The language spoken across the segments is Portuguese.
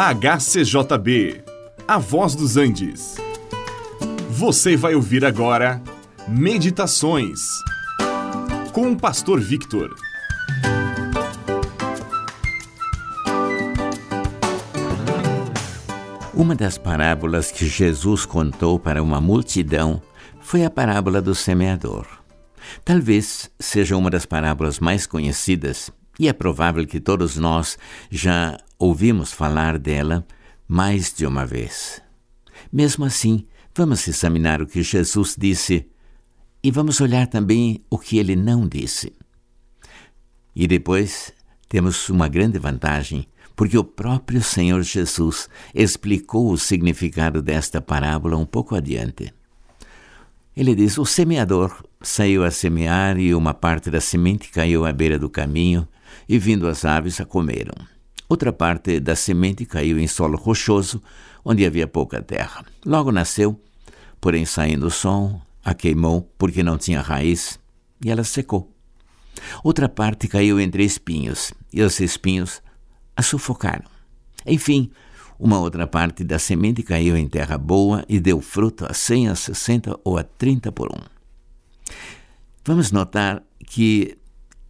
HCJB, A Voz dos Andes. Você vai ouvir agora Meditações com o Pastor Victor. Uma das parábolas que Jesus contou para uma multidão foi a parábola do semeador. Talvez seja uma das parábolas mais conhecidas e é provável que todos nós já ouvimos falar dela mais de uma vez. Mesmo assim, vamos examinar o que Jesus disse e vamos olhar também o que ele não disse. E depois temos uma grande vantagem porque o próprio Senhor Jesus explicou o significado desta parábola um pouco adiante. Ele diz: O semeador saiu a semear e uma parte da semente caiu à beira do caminho, e vindo as aves a comeram. Outra parte da semente caiu em solo rochoso, onde havia pouca terra. Logo nasceu, porém saindo o sol, a queimou porque não tinha raiz, e ela secou. Outra parte caiu entre espinhos, e os espinhos a sufocaram. Enfim, uma outra parte da semente caiu em terra boa e deu fruto a 100, a 60 ou a 30 por um. Vamos notar que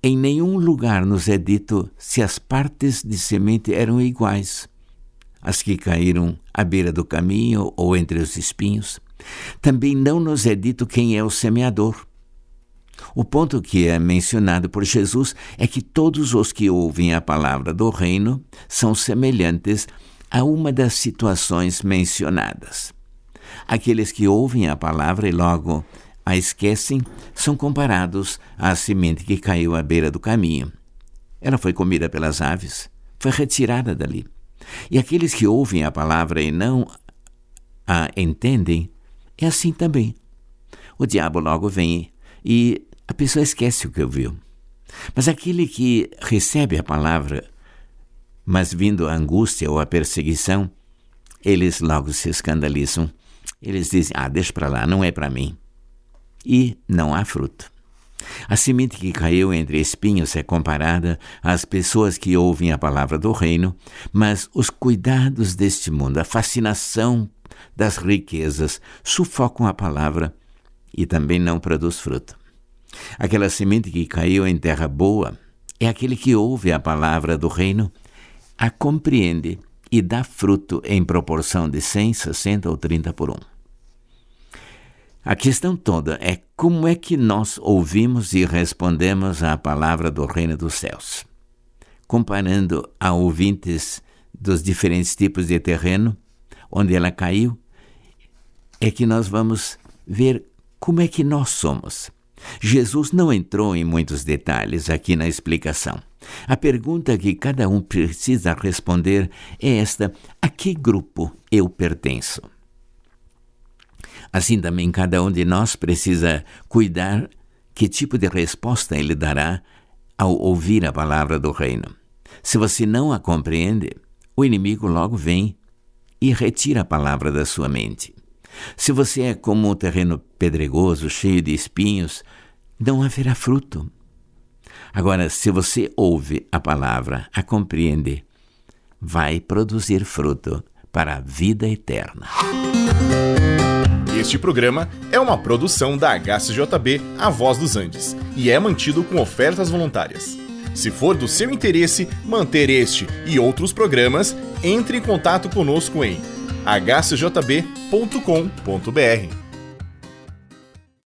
em nenhum lugar nos é dito se as partes de semente eram iguais, as que caíram à beira do caminho ou entre os espinhos. Também não nos é dito quem é o semeador. O ponto que é mencionado por Jesus é que todos os que ouvem a palavra do reino são semelhantes a uma das situações mencionadas. Aqueles que ouvem a palavra e logo a esquecem são comparados à semente que caiu à beira do caminho. Ela foi comida pelas aves, foi retirada dali. E aqueles que ouvem a palavra e não a entendem, é assim também. O diabo logo vem e a pessoa esquece o que ouviu. Mas aquele que recebe a palavra, mas vindo a angústia ou a perseguição, eles logo se escandalizam. Eles dizem: Ah, deixa para lá, não é para mim. E não há fruto. A semente que caiu entre espinhos é comparada às pessoas que ouvem a palavra do reino, mas os cuidados deste mundo, a fascinação das riquezas, sufocam a palavra e também não produz fruto. Aquela semente que caiu em terra boa é aquele que ouve a palavra do reino, a compreende e dá fruto em proporção de 100, 60 ou 30 por um. A questão toda é como é que nós ouvimos e respondemos à palavra do reino dos céus. Comparando a ouvintes dos diferentes tipos de terreno onde ela caiu, é que nós vamos ver como é que nós somos. Jesus não entrou em muitos detalhes aqui na explicação. A pergunta que cada um precisa responder é esta: a que grupo eu pertenço? Assim também cada um de nós precisa cuidar que tipo de resposta ele dará ao ouvir a palavra do reino. Se você não a compreende, o inimigo logo vem e retira a palavra da sua mente. Se você é como um terreno pedregoso, cheio de espinhos, não haverá fruto. Agora, se você ouve a palavra, a compreende, vai produzir fruto para a vida eterna. Este programa é uma produção da HCJB A Voz dos Andes e é mantido com ofertas voluntárias. Se for do seu interesse manter este e outros programas, entre em contato conosco em hcjb.com.br.